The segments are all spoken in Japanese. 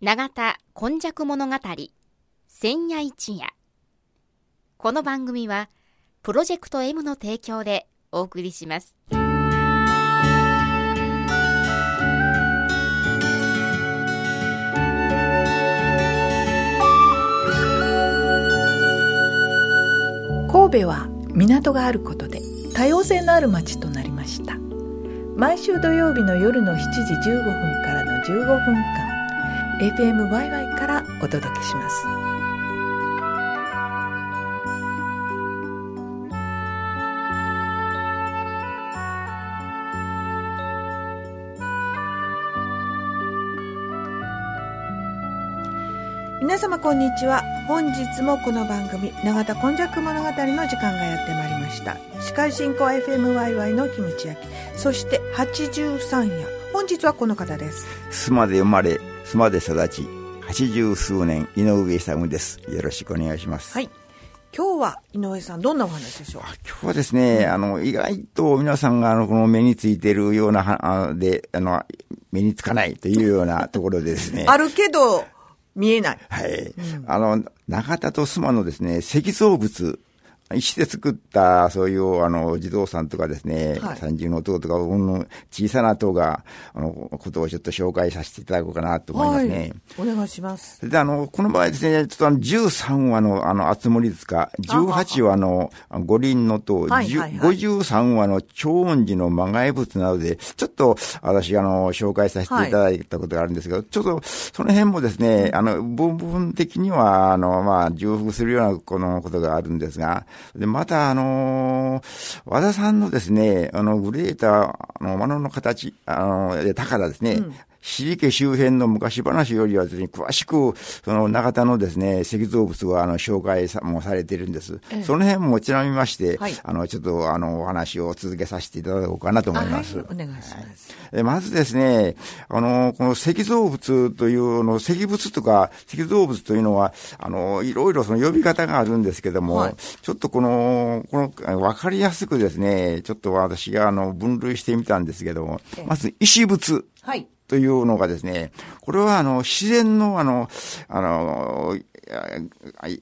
永田今昔物語千夜一夜。この番組はプロジェクト M の提供でお送りします。神戸は港があることで多様性のある街となりました。毎週土曜日の夜の7時15分からの15分間 FMYY からお届けします。皆様こんにちは。本日もこの番組「永田今昔物語」の時間がやってまいりました。司会進行 FMYY のキムチ焼きそして83夜。本日はこの方です。須磨で生まれ須磨で育ち八十数年井上勇ですよろしくお願いしますはい今日は井上さんどんなお話でしょう？今日はですね、あの、意外と皆さんがあの、この目についているような、あで、あの、目につかないというようなところでですね。あるけど、見えない。はい。うん、あの、長田と須磨のですね、石造物石で作った、そういう、あの、児童さんとかですね、はい、三重の塔とか、小さな塔が、あの、ことをちょっと紹介させていただこうかなと思いますね。はい、お願いします。で、あの、この場合ですね、ちょっとあの、13話の、あの、厚森塚、18話の五輪の塔、はいはいはい、53話の超音寺の魔外物などで、ちょっと、私、あの、紹介させていただいたことがあるんですけど、はい、ちょっと、その辺もですね、あの、部分的には、あの、まあ、重複するような、このことがあるんですが、で、また、あのー、和田さんのですね、あの、グレータ、あの、物の形、あの、宝ですね、うん。尻家周辺の昔話よりはですね、詳しく、その長田のですね、石造物があの紹介さもされているんです。ええ、その辺もちなみまして、はい、あの、ちょっとあの、お話を続けさせていただこうかなと思います。はい、お願いします。はい、まずですね、あの、この石造物というの、石仏とか石造物というのは、あの、いろいろその呼び方があるんですけども、はい、ちょっとこの、この、わかりやすくですね、ちょっと私があの、分類してみたんですけども、まず石仏。はい。というのがですね、これはあの、自然のあの、あの、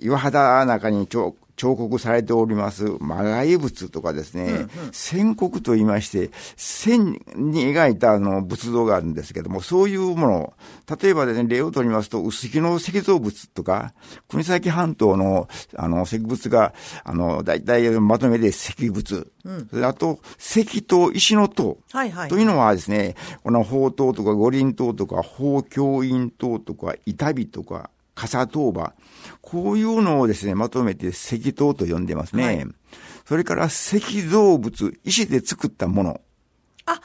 岩肌中にちょ彫刻されております魔外物とかですね、うんうん、線刻と言いまして、線に描いたあの仏像があるんですけども、そういうもの、例えばですね、例を取りますと、薄木の石造物とか、国崎半島のあの石仏が、あの、大体まとめて石仏。うん、あと、石と石の塔。はいはい。というのはですね、この宝塔とか五輪塔とか、宝教院塔とか、板火とか、傘塔場。こういうのをですね、まとめて石塔と呼んでますね。はい、それから石造物、石で作ったもの。あ、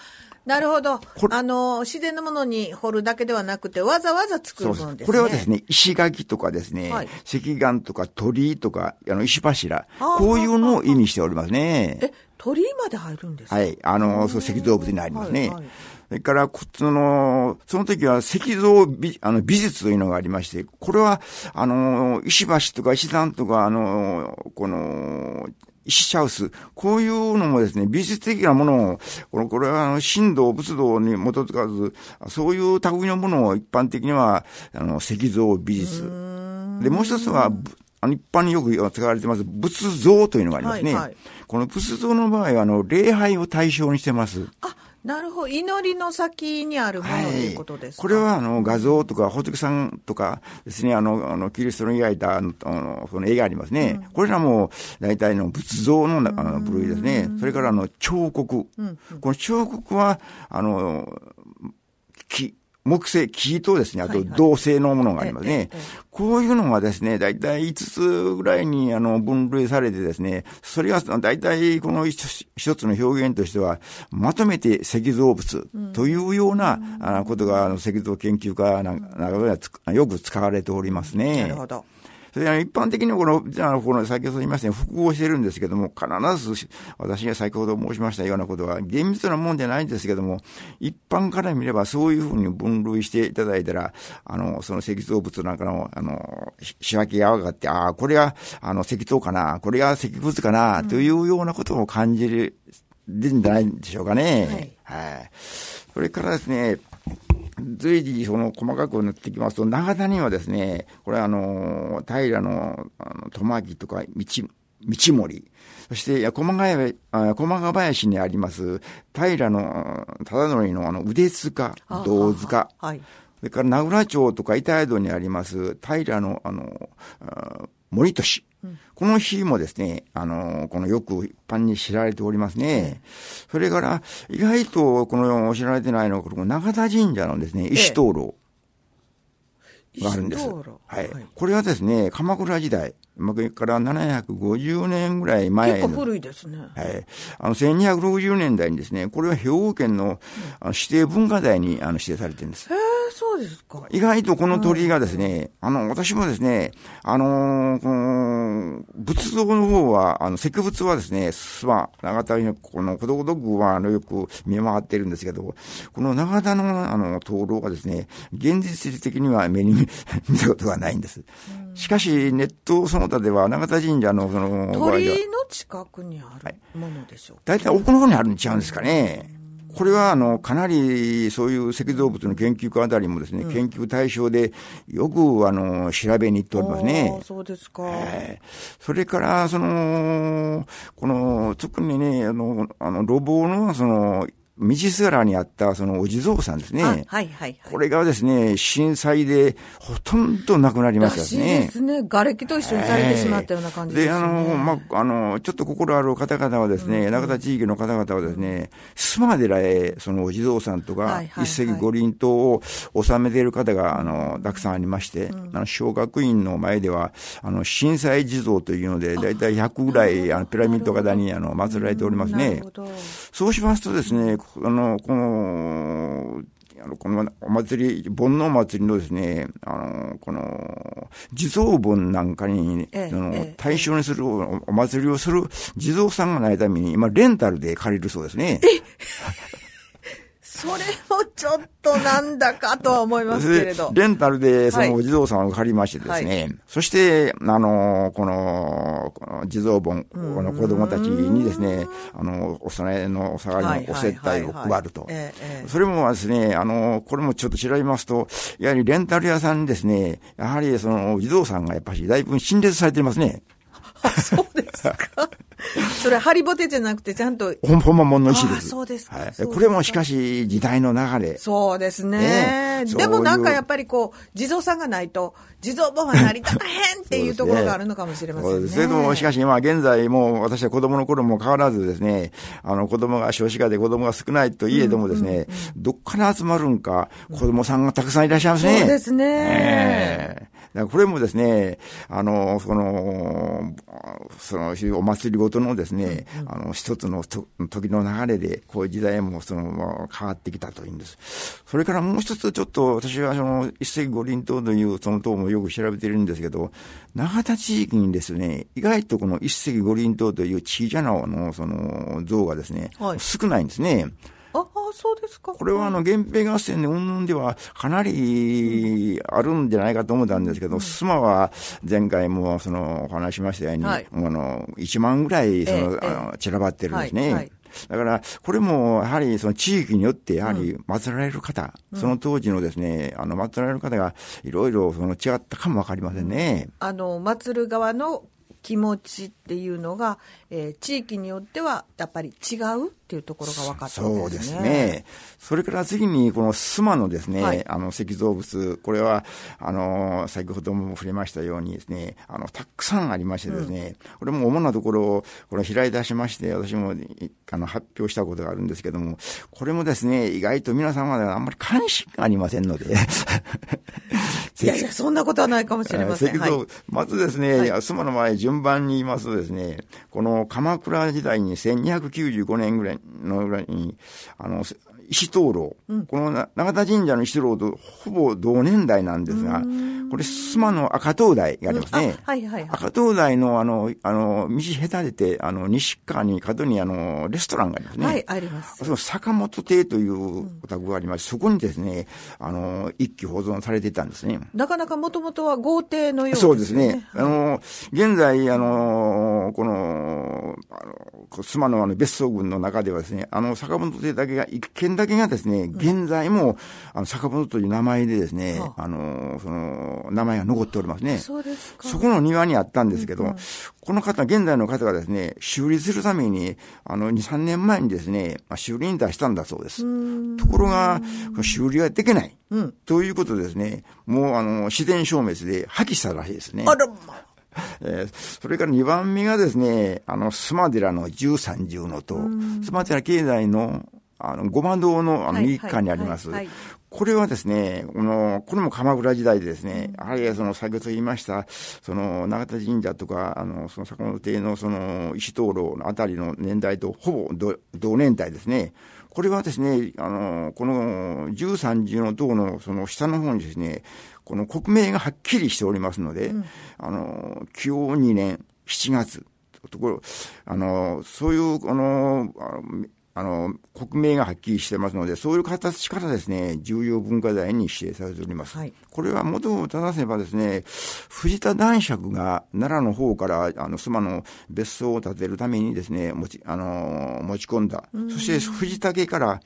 なるほど。あの、自然のものに掘るだけではなくて、わざわざ作るものですね。これはですね、石垣とかですね、はい、石岩とか鳥居とか、あの、石柱、こういうのを意味しておりますね。え、鳥居まで入るんですか？はい。あの、そう、石造物になりますね。はいはいそれから、その、その時は石像美あの美術というのがありまして、これは、あの、石橋とか石段とか、あの、この、石シャウス、こういうのもですね、美術的なものを、これこれはあの神道、仏道に基づかず、そういう類のものを一般的には、あの、石像美術。で、もう一つは、あの一般によく使われてます仏像というのがありますね。はいはい、この仏像の場合は、あの、礼拝を対象にしてます。あ、なるほど。祈りの先にあるものということですこれは、あの、画像とか、仏さんとかですね、あの、あのキリストの描いた、あの、その絵がありますね。うん、これらも、大体の仏像のあの部類ですね。それから、あの、彫刻。うんうん、この彫刻は、あの、木、木製、木とですね、あと銅製のものがありますね。はいはい、こういうのがですね、大体5つぐらいにあの分類されてですね、それが大体この一つの表現としては、まとめて石造物というような、うん、ことがあの石像研究家なんかではよく使われておりますね。なるほど。それで一般的にこの、じゃあ、この先ほど言いましたように複合してるんですけども、必ず私が先ほど申しましたようなことは厳密なもんじゃないんですけども、一般から見ればそういうふうに分類していただいたら、あの、その石造物なんかの、あの、仕分けが分かって、ああ、これが、あの、石塔かな、これが石仏かな、というようなことを感じる、んじゃないんでしょうかね。はい。はい。それからですね、随時その細かくなってきますと、長田にはですね、これあの、平の、あの、苫木とか道、道森、そして、駒ヶ谷、駒ヶ林にあります、平の忠則のあの腕塚、銅塚、はい、それから名倉町とか板江戸にあります、平のあの、森俊、この日もですね、あの、このよく一般に知られておりますね。それから、意外とこの知られてないのは、この永田神社のですね、石灯籠。があるんです。はい。これはですね、鎌倉時代、から750年ぐらい前結構古いですね。はい。あの、1260年代にですね、これは兵庫県の指定文化財にあの指定されてるんです。へえ、そうですか。意外とこの鳥居がですね、あの、私もですね、あのー、この、仏像の方は、あの、石仏はですね、まあ、長田の、この、孤独具は、あの、よく見回ってるんですけど、この長田の、あの、灯籠がですね、現実的には目に見 たことがないんです。しかし、ネットその他では、永田神社の、その、鳥居の近くにあるものでしょうか、はい、大体奥の方にあるんちゃうんですかね。これはあのかなりそういう石造物の研究家あたりもですね、うん、研究対象でよくあの調べに行っておりますね。そうですか、えー、それからそのこの特にねあのあの路傍のその道すがらにあったそのお地蔵さんですね。はい、はい、はい。これがですね、震災でほとんどなくなりましたね。ですね。瓦礫と一緒にされてしまったような感じですね。で、あの、まあ、あの、ちょっと心ある方々はですね、中田地域の方々はですね、須磨寺へ、そのお地蔵さんとか、一石五輪塔を収めている方が、あの、たくさんありまして、あの、小学院の前では、あの、震災地蔵というので、だいたい100ぐらい、あの、ピラミッド型に、あの、祀られておりますね。そうしますとですね、あの、この、あの、このお祭り、煩悩祭りのですね、あの、この、地蔵盆なんかに、ええ、その、対象にするお祭りをする地蔵さんがないために、今、レンタルで借りるそうですね。それもちょっとなんだかとは思いますけれど。レンタルでそのお地蔵さんを借りましてですね、はい、そして、あの、この、この地蔵盆、この子供たちにですね、あの、お供えのお下がりのお接待を配ると。それもですね、あの、これもちょっと調べますと、やはりレンタル屋さんにですね、やはりその地蔵さんがやっぱりだいぶ陳列されていますね。あ、そうですか。それ、ハリボテじゃなくて、ちゃんと。本本物の石です。そうですか、はい。これもしかし、時代の流れ。そうですね。ねでもなんかやっぱりこう、地蔵さんがないと、地蔵本は成り立たへんっていうところがあるのかもしれませんね。そうですけども、しかし今現在もう私は子供の頃も変わらずですね、あの子供が少子化で子供が少ないといえどもですね、どっから集まるんか、子供さんがたくさんいらっしゃいますね。そうですね。えーこれもですね、あの、その、その、お祭りごとのですね、あの、一つのと時の流れで、こういう時代もその、変わってきたというんです。それからもう一つちょっと、私はその、一石五輪塔というその塔もよく調べてるんですけど、長田地域にですね、意外とこの一石五輪塔という小さなの、その、像がですね、はい、少ないんですね。ああ、そうですか。これはあの、源平合戦で云々ではかなりあるんじゃないかと思ったんですけど、須、う、磨、は前回もその、お話しましたように、はい、あの、1万ぐらい、その、ええ、あの散らばってるんですね。はいはい。だから、これも、やはり、その地域によって、やはり、祀られる方、うん、その当時のですね、あの、祀られる方が、いろいろ、その、違ったかもわかりませんね。あの、祀る側の気持ちっていうのが、えー、地域によってはやっぱり違うっていうところが分かったわけですね。そうですね。それから次に、この須磨のですね、はい、あの石造物、これは、あの、先ほども触れましたようにですね、あの、たくさんありましてですね、うん、これも主なところを、これ開い出しまして、私も、あの、発表したことがあるんですけども、これもですね、意外と皆様はあんまり関心がありませんので。いやいや、そんなことはないかもしれません。石造、はい、まずですね、はい、須磨の前、順番に言いますとですね、この鎌倉時代に1295年ぐらいのぐらいに、あの、石灯籠、うん、この永田神社の石灯籠とほぼ同年代なんですが、これ、須磨の赤灯台がありますね。はいはいはい。赤灯台のあの、あの、道隔てて、あの、西側に角にあの、レストランがありますね。はい、あります。その坂本亭というお宅がありまして、そこにですね、あの、一気保存されていたんですね。なかなかもともとは豪邸のようですね。そうですね。あの、現在、あの、この、あの、妻のあの別荘群の中ではですね、あの、坂本邸だけが、一軒だけがですね、現在も、あの、坂本という名前でですね、はあの、その、名前が残っておりますね。そうですか。そこの庭にあったんですけど、この方、現在の方がですね、修理するために、あの、2、3年前にですね、まあ、修理に出したんだそうです。ところが、修理ができない。うん。ということでですね、もう、あの、自然消滅で破棄したらしいですね。あらま。えーそれから2番目がですね、あの、須磨寺の十三重の塔、須磨寺境内の、あの、ごま堂のあのはい右側にあります。これはですね、この、これも鎌倉時代でですね、やはりその先ほど言いました、その永田神社とか、あの、その坂本邸のその石灯籠のあたりの年代とほぼ同同年代ですね。これはですね、あの、この十三重の塔のその下の方にですね、この国名がはっきりしておりますので、あの、清2年7月、ところ、あの、そういう、あの、あのあの、国名がはっきりしてますので、そういう形からですね、重要文化財に指定されております。はいこれは元を正せばですね、藤田男爵が奈良の方から、あの、須磨の別荘を建てるためにですね、持ち、あの、持ち込んだ。そして藤田家から、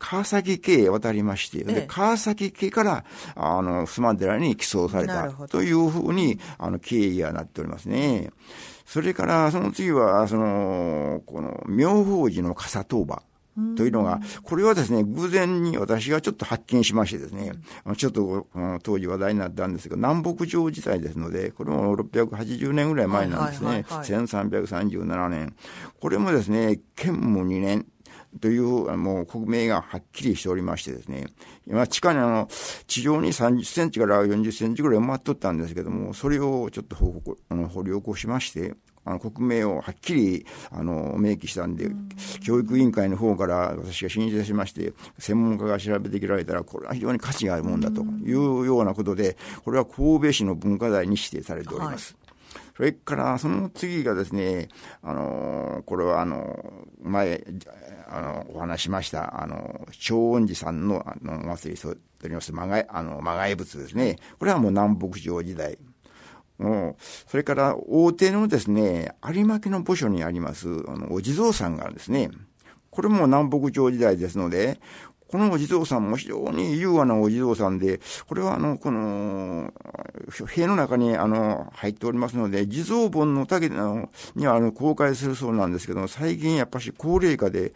川崎家へ渡りまして、ええで川崎家から、あの、須磨寺に寄贈されたというふうに、あの、経緯がなっておりますね。それから、その次は、その、この、妙法寺の笠当場。というのが、これはですね、偶然に私がちょっと発見しましてですね、ちょっとうん当時話題になったんですが、南北朝時代ですので、これも680年ぐらい前なんですね。はいはいはいはい1337年。これもですね、建武2年。という、もう国名がはっきりしておりましてですね、今地下にあの、地上に30センチから40センチぐらい埋まっとったんですけども、それをちょっと報告あの掘り起こしまして、あの、国名をはっきり、あの、明記したんで、教育委員会の方から私が申請しまして、専門家が調べてきられたら、これは非常に価値があるもんだというようなことで、これは神戸市の文化財に指定されております。それから、その次がですね、あの、これはあの、前、あの、お話しました、あの、長恩寺さんの、あの、お祭りとります、まがい、あの、まがい仏ですね。これはもう南北朝時代。もう、それから、大手のですね、有馬家の墓所にあります、あの、お地蔵さんがあるんですね。これも南北朝時代ですので、このお地蔵さんも非常に優雅なお地蔵さんで、これはあの、この、塀の中にあの、入っておりますので、地蔵盆の竹のにはあの、公開するそうなんですけども、最近やっぱし高齢化で、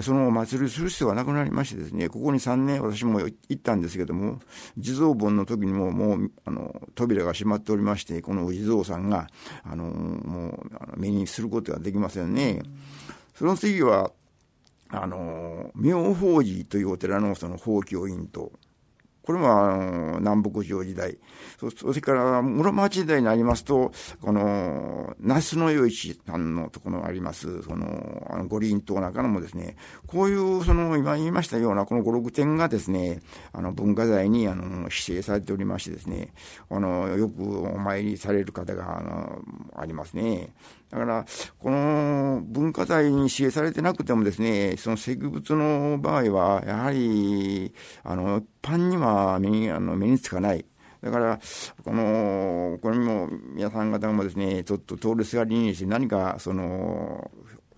そのお祭りする必要がなくなりましてですね、ここに3年私も行ったんですけども、地蔵盆の時にももう、あの、扉が閉まっておりまして、このお地蔵さんが、あの、もう、目にすることができませんね。その次は、あの、妙法寺というお寺のその法教院と、これもあの南北朝時代、そそれから室町時代になりますと、この、那須の与一さんのところがあります、その、あの五輪島なんかのもですね、こういう、その、今言いましたような、この五六点がですね、あの、文化財に、あの、指定されておりましてですね、あの、よくお参りされる方が、あの、ありますね。だから、この文化財に指定されてなくてもですね、その石仏の場合は、やはり、あの、一般には目にあの目につかない。だから、この、これも皆さん方もですね、ちょっと通りすがりにして何か、その、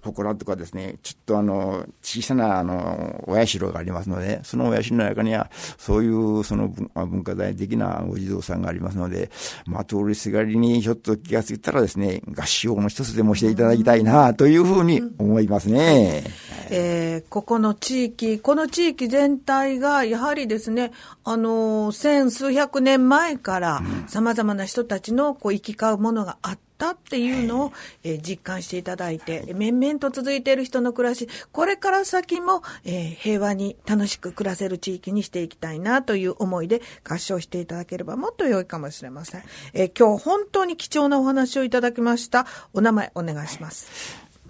祠とかですね、ちょっとあの、小さなあの、お社がありますので、そのお社の中には、そういうその文化財的なお地蔵さんがありますので、まあ、通りすがりにちょっと気がついたらですね、合唱の一つでもしていただきたいな、というふうに思いますね。えーここの地域、この地域全体が、やはりですね、あのー千数百年前から、様々な人たちの、こう、行き交うものがあったっていうのを、えー実感していただいて、面々と続いている人の暮らし、これから先も、えー平和に楽しく暮らせる地域にしていきたいなという思いで合唱していただければもっと良いかもしれません。えー今日本当に貴重なお話をいただきました。お名前お願いします。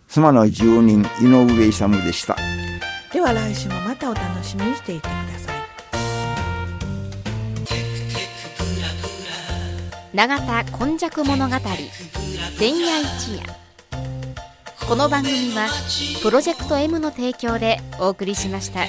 妻の住人、井上勇でした。では来週もまたお楽しみにしていてください。永田今昔物語前夜一夜。この番組はプロジェクト M の提供でお送りしました。